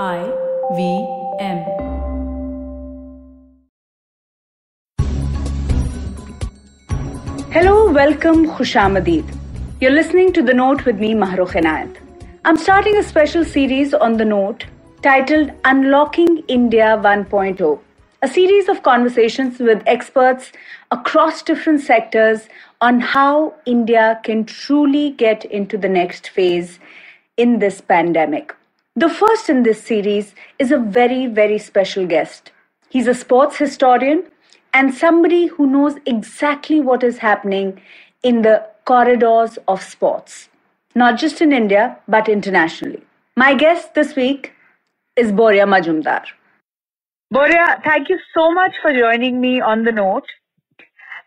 I V M. Hello, welcome, Khushamadid. You're listening to The Note with me, Mahrukh Inayet. I'm starting a special series on The Note titled Unlocking India 1.0, a series of conversations with experts across different sectors on how India can truly get into the next phase in this pandemic. The first in this series is a very, very special guest. He's a sports historian and somebody who knows exactly what is happening in the corridors of sports, not just in India, but internationally. My guest this week is Boria Majumdar. Boria, thank you so much for joining me on the note.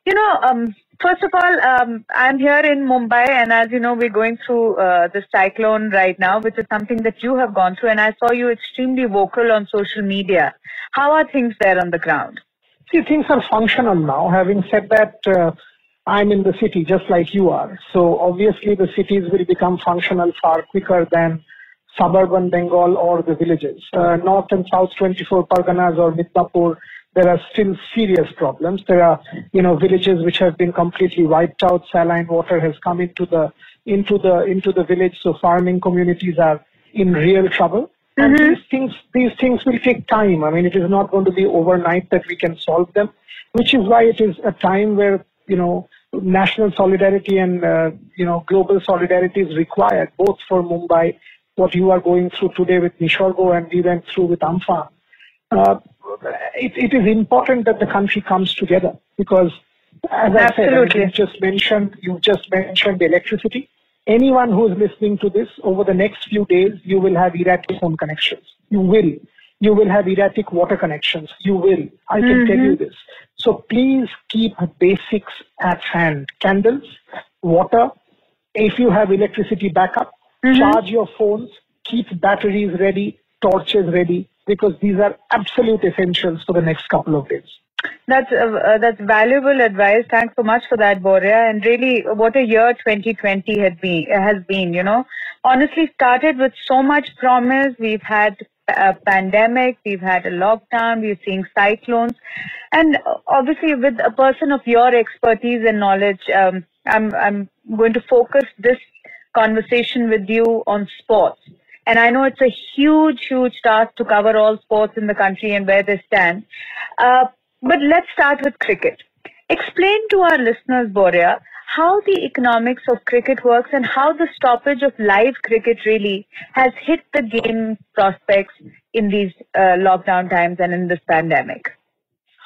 You know, um, first of all, um, I'm here in Mumbai, and as you know, we're going through uh, the cyclone right now, which is something that you have gone through. And I saw you extremely vocal on social media. How are things there on the ground? See, things are functional now. Having said that, uh, I'm in the city just like you are. So obviously, the cities will become functional far quicker than suburban Bengal or the villages. Uh, North and South 24 Parganas or Midnapur, there are still serious problems. There are, you know, villages which have been completely wiped out. Saline water has come into the into the into the village, so farming communities are in real trouble. And Mhm. these things these things will take time. I mean, it is not going to be overnight that we can solve them, which is why it is a time where you know national solidarity and uh, you know global solidarity is required, both for Mumbai, what you are going through today with Nisarga and we went through with Amphan. Uh, it, it is important that the country comes together because, as I said, Absolutely. you just mentioned you just mentioned electricity. Anyone who is listening to this over the next few days, you will have erratic phone connections. You will. You will have erratic water connections. You will. I can tell you mm-hmm. this. So please keep basics at hand. Candles, water. If you have electricity backup, mm-hmm. charge your phones. Keep batteries ready, torches ready, because these are absolute essentials for the next couple of days. That's uh, uh, that's valuable advice. Thanks so much for that, Boria. And really, what a year 2020 had been has been. You know, honestly, started with so much promise. We've had a pandemic, we've had a lockdown, we're seeing cyclones, and obviously, with a person of your expertise and knowledge, um, I'm I'm going to focus this conversation with you on sports. And I know it's a huge, huge task to cover all sports in the country and where they stand. Uh, but let's start with cricket. Explain to our listeners, Boria, how the economics of cricket works and how the stoppage of live cricket really has hit the game prospects in these uh, lockdown times and in this pandemic.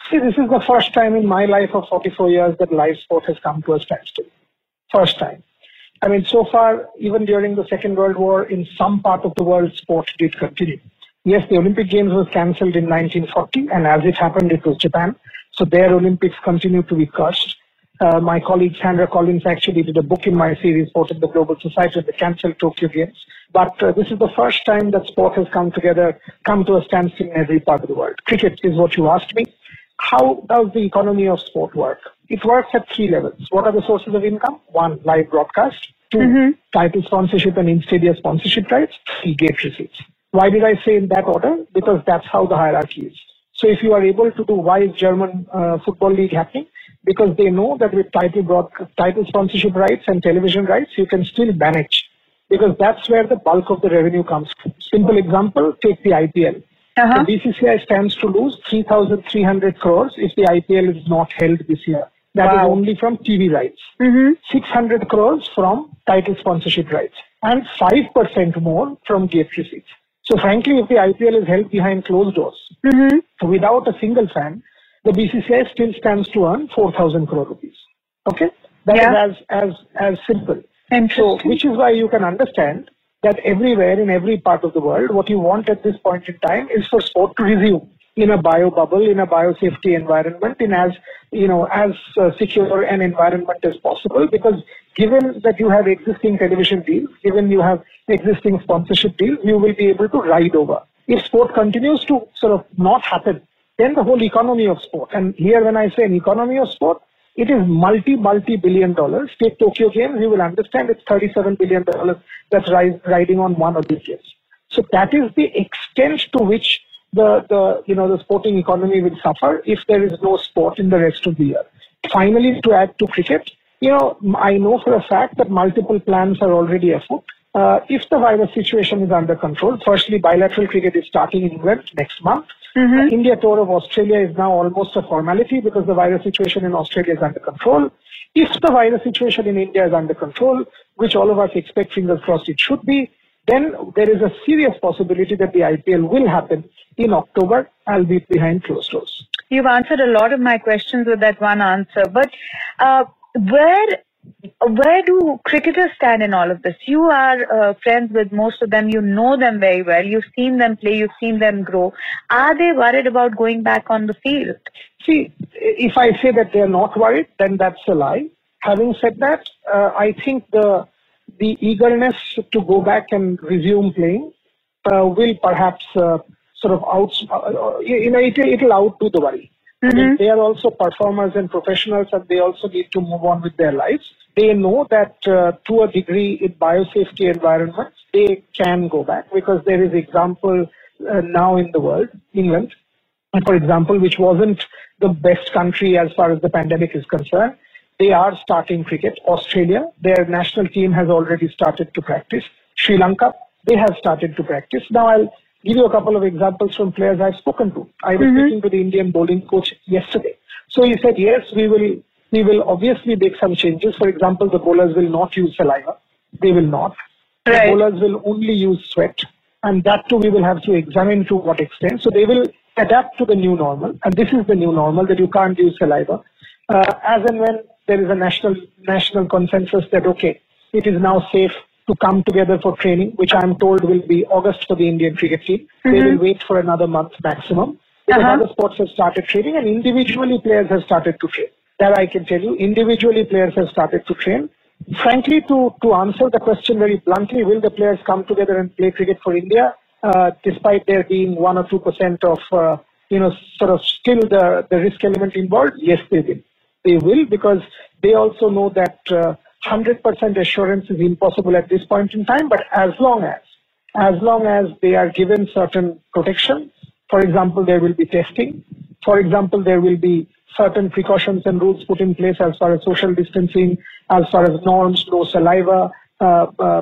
See, this is the first time in my life of 44 years that live sport has come to a standstill. First time. I mean, so far, even during the Second World War, in some part of the world, sport did continue. Yes, the Olympic Games was cancelled in 1940, and as it happened, it was Japan. So their Olympics continued to be cursed. Uh, my colleague Sandra Collins actually did a book in my series, Sport in the Global Society, of the cancelled Tokyo Games. But uh, this is the first time that sport has come together, come to a standstill in every part of the world. Cricket is what you asked me. How does the economy of sport work? It works at three levels. What are the sources of income? One, live broadcast. 2 title sponsorship and in-stadium sponsorship rights. Three, gate receipts. Why did I say in that order? Because that's how the hierarchy is. So if you are able to do, why is German uh, football league happening? Because they know that with title broad, title sponsorship rights and television rights, you can still manage. Because that's where the bulk of the revenue comes from. Simple example, take the IPL. Uh-huh. The BCCI stands to lose 3,300 crores if the IPL is not held this year. That is Wow. only from TV rights. Mm-hmm. 600 crores from title sponsorship rights and 5% more from gate receipts. So frankly, if the IPL is held behind closed doors, Mm-hmm. without a single fan, the BCCI still stands to earn 4,000 crore rupees. Okay? That is Yeah. as, as, as simple. So, which is why you can understand that everywhere in every part of the world, what you want at this point in time is for sport to resume in a bio bubble, in a biosafety environment, in as you know as uh, secure an environment as possible. Because given that you have existing television deals, given you have existing sponsorship deals, you will be able to ride over. If sport continues to sort of not happen, then the whole economy of sport, and here when I say an economy of sport, it is multi, multi billion dollars. Take Tokyo Games, you will understand it's $37 billion that's ri- riding on one of these games. So that is the extent to which the, the you know the sporting economy will suffer if there is no sport in the rest of the year. Finally, to add to cricket, you know I know for a fact that multiple plans are already afoot. Uh, if the virus situation is under control, firstly, bilateral cricket is starting in England next month. Mm-hmm. The India tour of Australia is now almost a formality because the virus situation in Australia is under control. If the virus situation in India is under control, which all of us expect, fingers crossed, it should be, then there is a serious possibility that the IPL will happen in October, albeit behind closed doors. You've answered a lot of my questions with that one answer, but uh, where where do cricketers stand in all of this? You are uh, friends with most of them. You know them very well. You've seen them play. You've seen them grow. Are they worried about going back on the field? See, if I say that they're not worried, then that's a lie. Having said that, uh, I think the the eagerness to go back and resume playing uh, will perhaps uh, sort of out, uh, you know, it, it'll outdo the worry. Mm-hmm. I mean, they are also performers and professionals, and they also need to move on with their lives. They know that uh, to a degree in biosafety environments, they can go back because there is example uh, now in the world, England, for example, which wasn't the best country as far as the pandemic is concerned. They are starting cricket. Australia, their national team has already started to practice. Sri Lanka, they have started to practice. Now I'll give you a couple of examples from players I've spoken to. I was mm-hmm. speaking to the Indian bowling coach yesterday. So he said, yes, we will, we will obviously make some changes. For example, the bowlers will not use saliva. They will not. Right. The bowlers will only use sweat. And that too, we will have to examine to what extent. So they will adapt to the new normal. And this is the new normal that you can't use saliva. Uh, as and when there is a national, national consensus that, okay, it is now safe to come together for training, which I'm told will be August for the Indian cricket team. Mm-hmm. They will wait for another month maximum. Because uh-huh. other sports have started training and individually players have started to train. That I can tell you. Individually players have started to train. Frankly, to, to answer the question very bluntly, will the players come together and play cricket for India, uh, despite there being one or two percent of, uh, you know, sort of still the, the risk element involved? Yes, they will. They will because they also know that uh, 100% assurance is impossible at this point in time, but as long as, as long as they are given certain protection, for example, there will be testing. For example, there will be certain precautions and rules put in place as far as social distancing, as far as norms, no saliva, uh, uh,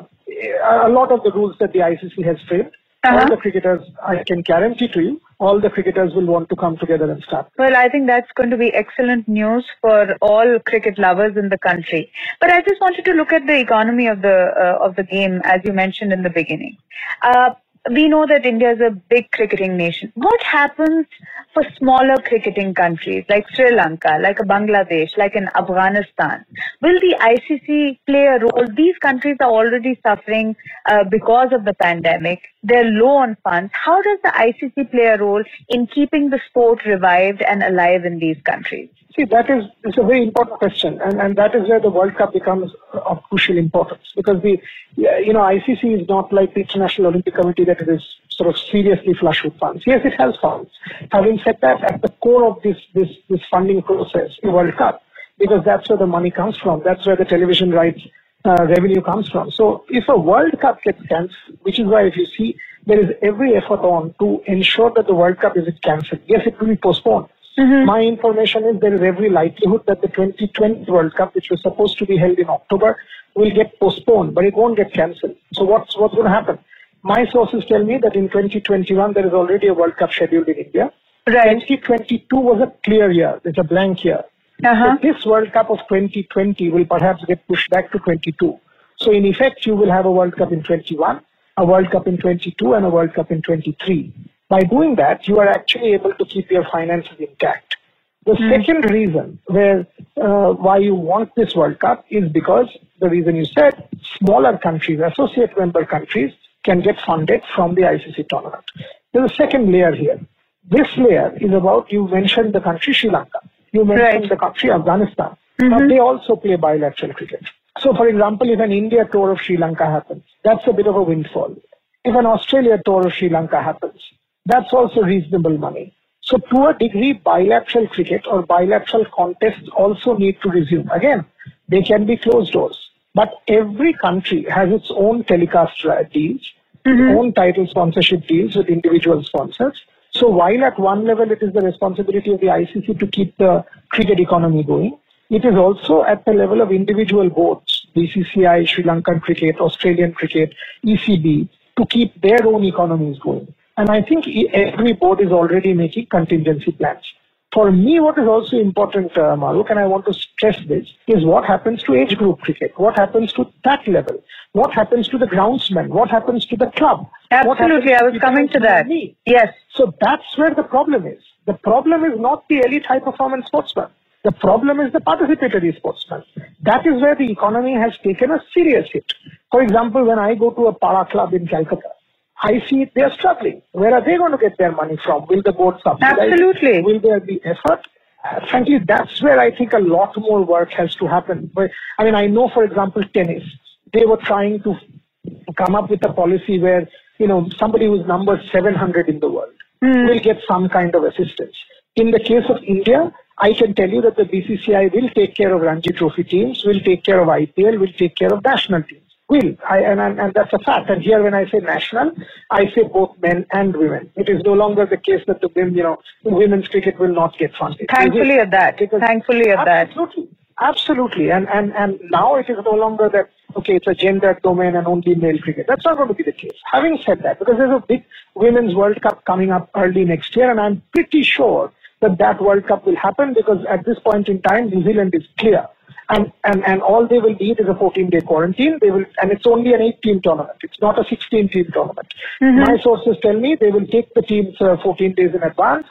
a lot of the rules that the ICC has framed. Uh-huh. All the cricketers, I can guarantee to you, all the cricketers will want to come together and start. Well, I think that's going to be excellent news for all cricket lovers in the country. But I just wanted to look at the economy of the uh, of the game, as you mentioned in the beginning. Uh, we know that India is a big cricketing nation. What happens for smaller cricketing countries like Sri Lanka, like Bangladesh, like in Afghanistan? Will the ICC play a role? These countries are already suffering uh, because of the pandemic. They're low on funds. How does the ICC play a role in keeping the sport revived and alive in these countries? See, that is it's a very important question, and, and that is where the World Cup becomes of crucial importance because the you know ICC is not like the International Olympic Committee that it is sort of seriously flush with funds. Yes, it has funds. Having said that, at the core of this this this funding process, the World Cup, because that's where the money comes from. That's where the television rights uh, revenue comes from. So if a World Cup gets cancelled, which is why if you see there is every effort on to ensure that the World Cup isn't cancelled. Yes, it will be postponed Mm-hmm. My information is there is every likelihood that the 2020 World Cup, which was supposed to be held in October, will get postponed, but it won't get cancelled. So what's what's going to happen? My sources tell me that in 2021 there is already a World Cup scheduled in India. Right. 2022 was a clear year. It's a blank year. Uh-huh. So this World Cup of 2020 will perhaps get pushed back to 22. So in effect, you will have a World Cup in 21, a World Cup in 22, and a World Cup in 23. By doing that, you are actually able to keep your finances intact. The mm. second reason where uh, why you want this World Cup is because the reason you said smaller countries, associate member countries, can get funded from the ICC tournament. There's a second layer here. This layer is about you mentioned the country Sri Lanka, you mentioned right. the country Afghanistan. Mm-hmm. Now they also play bilateral cricket. So, for example, if an India tour of Sri Lanka happens, that's a bit of a windfall. If an Australia tour of Sri Lanka happens, that's also reasonable money. So to a degree, bilateral cricket or bilateral contests also need to resume. Again, they can be closed doors. But every country has its own telecast deals. Mm-hmm. own title sponsorship deals with individual sponsors. So while at one level it is the responsibility of the ICC to keep the cricket economy going, it is also at the level of individual boards, BCCI, Sri Lankan cricket, Australian cricket, ECB, to keep their own economies going. And I think every board is already making contingency plans. For me, what is also important, uh, Mahrukh, and I want to stress this, is what happens to age group cricket? What happens to that level? What happens to the groundsman? What happens to the club? Absolutely, I was coming to that. Me? Yes. So that's where the problem is. The problem is not the elite high performance sportsman. The problem is the participatory sportsman. That is where the economy has taken a serious hit. For example, when I go to a para club in Calcutta, I see they are struggling. Where are they going to get their money from? Will the board subsidize? Absolutely. Will there be effort? Uh, frankly, that's where I think a lot more work has to happen. But, I mean, I know, for example, tennis, they were trying to come up with a policy where, you know, somebody who's number 700 in the world mm. will get some kind of assistance. In the case of India, I can tell you that the BCCI will take care of Ranji Trophy teams, will take care of IPL, will take care of national teams. Will. I, and, and, and that's a fact. And here when I say national, I say both men and women. It is no longer the case that the women, you know, women's cricket will not get funded. Thankfully at that. Because Thankfully at absolutely, that. Absolutely. And, and, and now it is no longer that, okay, it's a gendered domain and only male cricket. That's not going to be the case. Having said that, because there's a big Women's World Cup coming up early next year, and I'm pretty sure that that World Cup will happen because at this point in time, New Zealand is clear and, and, and all they will need is a 14 day quarantine. They will, and it's only an 18 tournament. It's not a 16 team tournament. Mm-hmm. My sources tell me they will take the teams uh, 14 days in advance.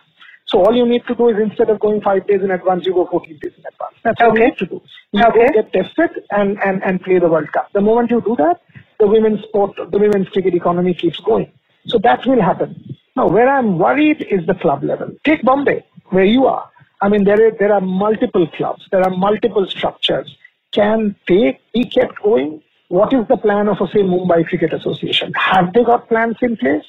So all you need to do is instead of going five days in advance, you go 14 days in advance. That's all you need to do. You okay. get tested and, and, and play the World Cup. The moment you do that, the women's sport, the women's cricket economy keeps going. So that will happen. Now, where I'm worried is the club level. Take Bombay, where you are. I mean, there are, there are multiple clubs, there are multiple structures. Can they be kept going? What is the plan of, say, Mumbai Cricket Association? Have they got plans in place?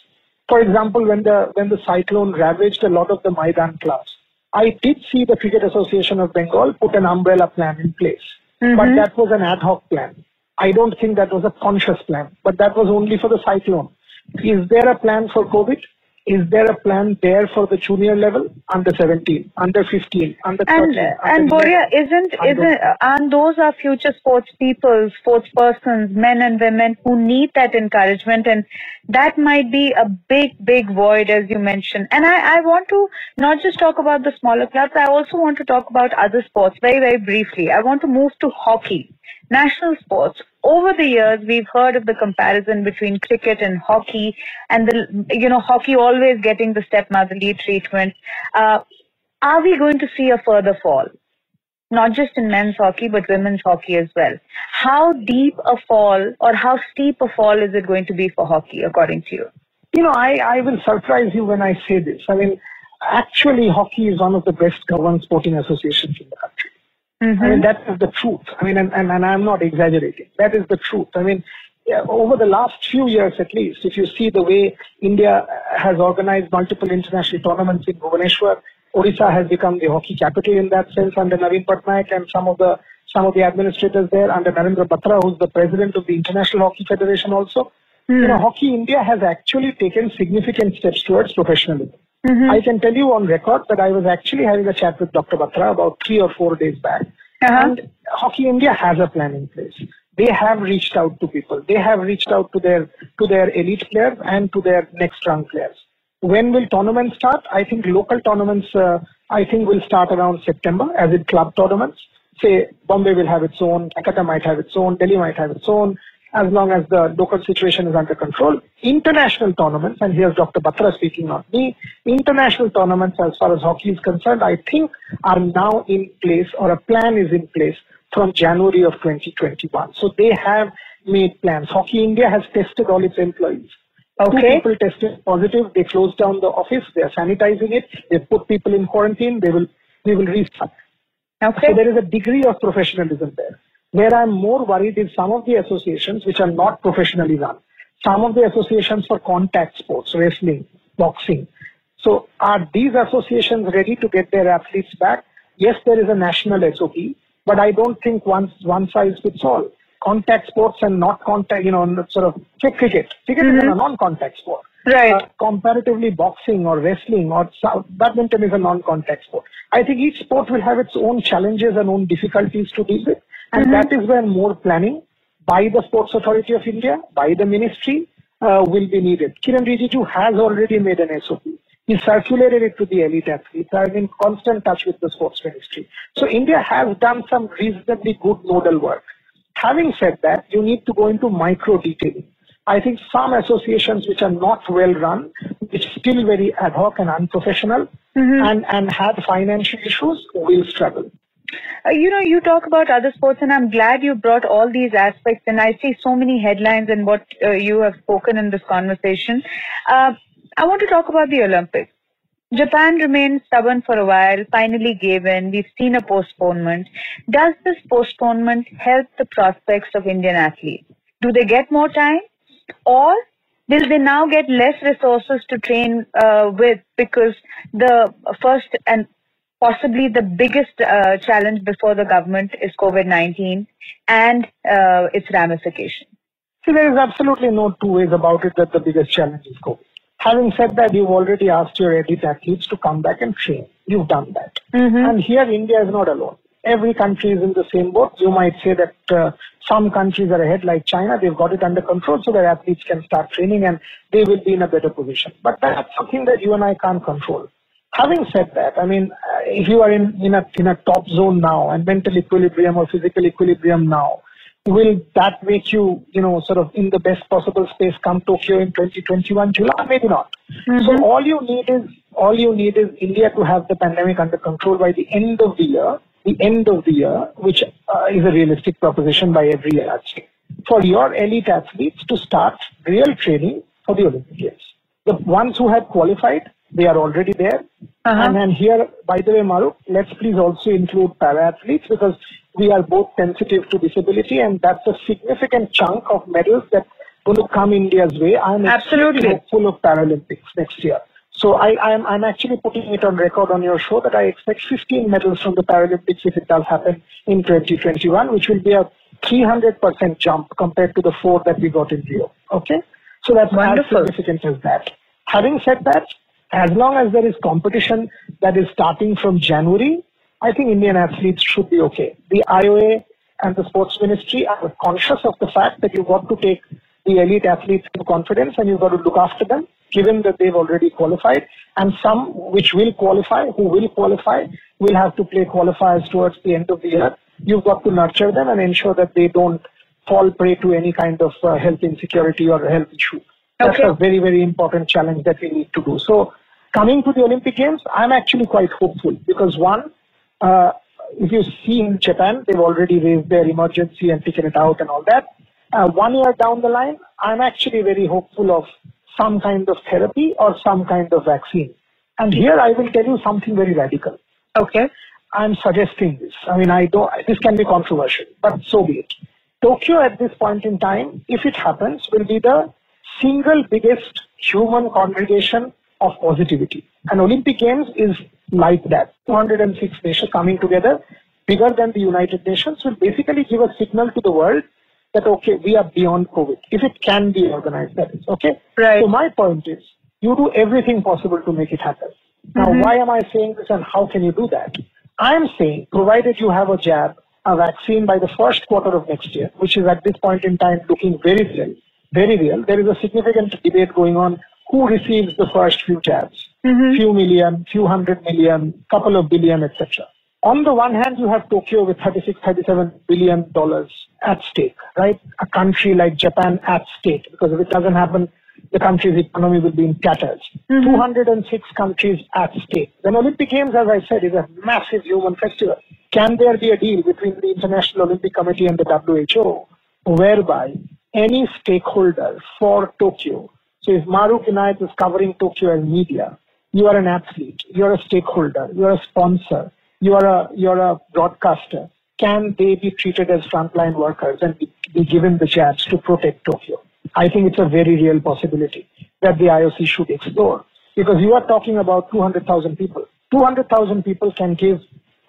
For example, when the when the cyclone ravaged a lot of the Maidan clubs, I did see the Cricket Association of Bengal put an umbrella plan in place, mm-hmm. but that was an ad hoc plan. I don't think that was a conscious plan, but that was only for the cyclone. Is there a plan for COVID? Is there a plan there for the junior level? Under 17 under 15 under 13 and, under and Boria isn't isn't and those are future sports people sports persons men and women who need that encouragement? And that might be a big big void as you mentioned. And I, I want to not just talk about the smaller clubs i also want to talk about other sports very very briefly. I want to move to hockey national sports over the years, we've heard of the comparison between cricket and hockey, and the you know hockey always getting the stepmotherly treatment. Uh, are we going to see a further fall? Not just in men's hockey, but women's hockey as well. How deep a fall or how steep a fall is it going to be for hockey, according to you? You know, I, I will surprise you when I say this. I mean, actually, hockey is one of the best governed sporting associations in the country. Mm-hmm. I mean, that is the truth. I mean, and, and, and I'm not exaggerating. That is the truth. I mean, yeah, over the last few years at least, if you see the way India has organized multiple international tournaments in Bhubaneswar, Odisha has become the hockey capital in that sense under Naveen Patnaik and some of the some of the administrators there under Narendra Batra, who's the president of the International Hockey Federation also. Mm. You know, Hockey India has actually taken significant steps towards professionalism. Mm-hmm. I can tell you on record that I was actually having a chat with Dr. Batra about three or four days back. Uh-huh. And Hockey India has a plan in place. They have reached out to people. They have reached out to their to their elite players and to their next run players. When will tournaments start? I think local tournaments. Uh, I think will start around September, as in club tournaments. Say Bombay will have its own, Calcutta might have its own, Delhi might have its own, as long as the local situation is under control. International tournaments, and here's Dr. Batra speaking, not me, international tournaments as far as hockey is concerned, I think are now in place or a plan is in place from January of 2021. So they have made plans. Hockey India has tested all its employees. Okay. Two people tested positive. They closed down the office. They are sanitizing it. They put people in quarantine. They will, they will restart. Okay. So there is a degree of professionalism there. Where I'm more worried is some of the associations which are not professionally run. Some of the associations for contact sports, wrestling, boxing. So are these associations ready to get their athletes back? Yes, there is a national SOP, but I don't think one, one size fits all. contact sports and not contact, you know, sort of cricket. Cricket is a non-contact sport. Right. Uh, comparatively, boxing or wrestling or badminton is a non-contact sport. I think each sport will have its own challenges and own difficulties to deal with, and that is where more planning by the Sports Authority of India, by the ministry, uh, will be needed. Kiren Rijiju has already made an SOP. He circulated it to the elite athletes. I'm in constant touch with the sports ministry. So India has done some reasonably good nodal work. Having said that, you need to go into micro detailing. I think some associations which are not well run, which are still very ad hoc and unprofessional, and, and had financial issues, will struggle. Uh, you know, you talk about other sports, and I'm glad you brought all these aspects. And I see so many headlines in what uh, you have spoken in this conversation. Uh, I want to talk about the Olympics. Japan remained stubborn for a while, finally gave in. We've seen a postponement. Does this postponement help the prospects of Indian athletes? Do they get more time? Or will they now get less resources to train uh, with because the first and possibly the biggest uh, challenge before the government is COVID-19 and uh, its ramifications? See, there is absolutely no two ways about it that the biggest challenge is COVID. Having said that, you've already asked your elite athletes to come back and train. You've done that. And here, India is not alone. Every country is in the same boat. You might say that uh, some countries are ahead, like China. They've got it under control so their athletes can start training and they will be in a better position. But that's something that you and I can't control. Having said that, I mean, if you are in, in, a, in a top zone now and mental equilibrium or physical equilibrium now, will that make you, you know, sort of in the best possible space come Tokyo in 2021 July? Maybe not. So all you need is all you need is India to have the pandemic under control by the end of the year. The end of the year, which uh, is a realistic proposition by every actually, for your elite athletes to start real training for the Olympic Games. The ones who have qualified, they are already there. Uh-huh. And then here, by the way, Mahrukh, let's please also include para athletes because we are both sensitive to disability, and that's a significant chunk of medals that going to come India's way. I'm Absolutely. hopeful of Paralympics next year. So I, I'm, I'm actually putting it on record on your show that I expect 15 medals from the Paralympics if it does happen in 2021, which will be a 300% jump compared to the four that we got in Rio. Okay? So that's Wonderful. as significant as that. Having said that, as long as there is competition that is starting from January, I think Indian athletes should be okay. The IOA and the sports ministry are conscious of the fact that you've got to take the elite athletes into confidence and you've got to look after them, given that they've already qualified. And some which will qualify, who will qualify, will have to play qualifiers towards the end of the year. You've got to nurture them and ensure that they don't fall prey to any kind of uh, health insecurity or health issue. That's Okay. a very, very important challenge that we need to do. So, coming to the Olympic Games, I'm actually quite hopeful because one, uh, if you see in Japan, they've already raised their emergency and taken it out and all that. Uh, one year down the line, I'm actually very hopeful of some kind of therapy or some kind of vaccine. And here I will tell you something very radical. Okay. I'm suggesting this. I mean, I don't, this can be controversial, but so be it. Tokyo at this point in time, if it happens, will be the single biggest human congregation of positivity. And Olympic Games is like that. 206 nations coming together, bigger than the United Nations, will basically give a signal to the world that, okay, we are beyond COVID. If it can be organized, that is, okay? Right. So my point is, you do everything possible to make it happen. Now, mm-hmm. why am I saying this and how can you do that? I'm saying, provided you have a jab, a vaccine by the first quarter of next year, which is at this point in time looking very real, very real. There is a significant debate going on who receives the first few jabs, mm-hmm. few million, few hundred million, couple of billion, etc. On the one hand, you have Tokyo with 36, 37 billion dollars at stake, right? A country like Japan at stake, because if it doesn't happen, the country's economy will be in tatters. Mm-hmm. 206 countries at stake. The Olympic Games, as I said, is a massive human festival. Can there be a deal between the International Olympic Committee and the WHO whereby any stakeholder for Tokyo, so if Mahrukh Inayet is covering Tokyo as media, you are an athlete, you're a stakeholder, you're a sponsor, you are a, you're a broadcaster, can they be treated as frontline workers and be, be given the chance to protect Tokyo? I think it's a very real possibility that the IOC should explore because you are talking about 200,000 people. 200,000 people can give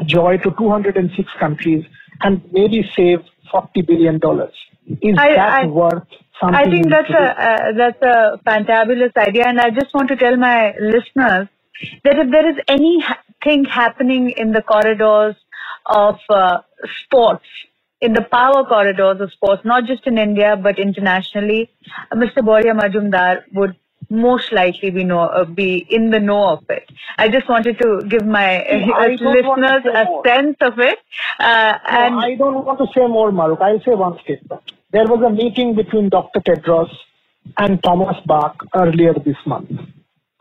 joy to 206 countries and maybe save 40 billion dollars. Is I- that I- worth something? I think that's a uh, that's a fantabulous idea, and I just want to tell my listeners that if there is anything happening in the corridors of uh, sports, in the power corridors of sports, not just in India but internationally, uh, Mr. Boria Majumdar would most likely be know uh, be in the know of it. I just wanted to give my uh, I don't want to listeners a more. sense of it, uh, No, and I don't want to say more, Mahrukh. I'll say one statement. There was a meeting between Dr. Tedros and Thomas Bach earlier this month.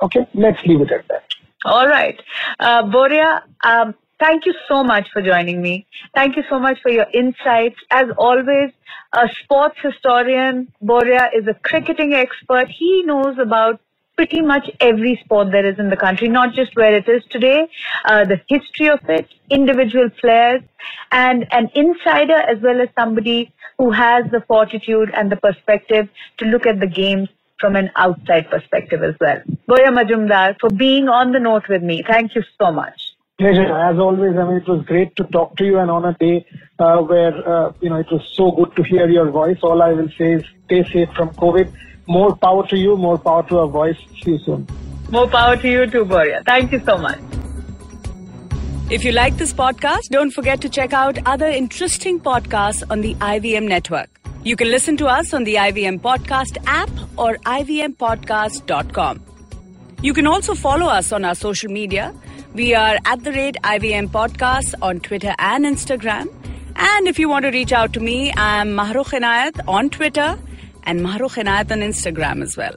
Okay, let's leave it at that. All right. Uh, Boria, um, thank you so much for joining me. Thank you so much for your insights. As always, a sports historian, Boria is a cricketing expert. He knows about pretty much every sport there is in the country, not just where it is today, uh, the history of it, individual players, and an insider as well as somebody who has the fortitude and the perspective to look at the games from an outside perspective as well. Boria Majumdar, for being on the note with me. Thank you so much. Pleasure. As always, I mean, it was great to talk to you and on a day uh, where, uh, you know, it was so good to hear your voice. All I will say is stay safe from COVID. More power to you, more power to our voice. See you soon. More power to you too, Boria. Thank you so much. If you like this podcast, don't forget to check out other interesting podcasts on the IVM network. You can listen to us on the IVM Podcast app or ivmpodcast.com. You can also follow us on our social media. We are at the rate IVM Podcast on Twitter and Instagram. And if you want to reach out to me, I'm Mahrukh Inayet on Twitter and Mahrukh Inayet on Instagram as well.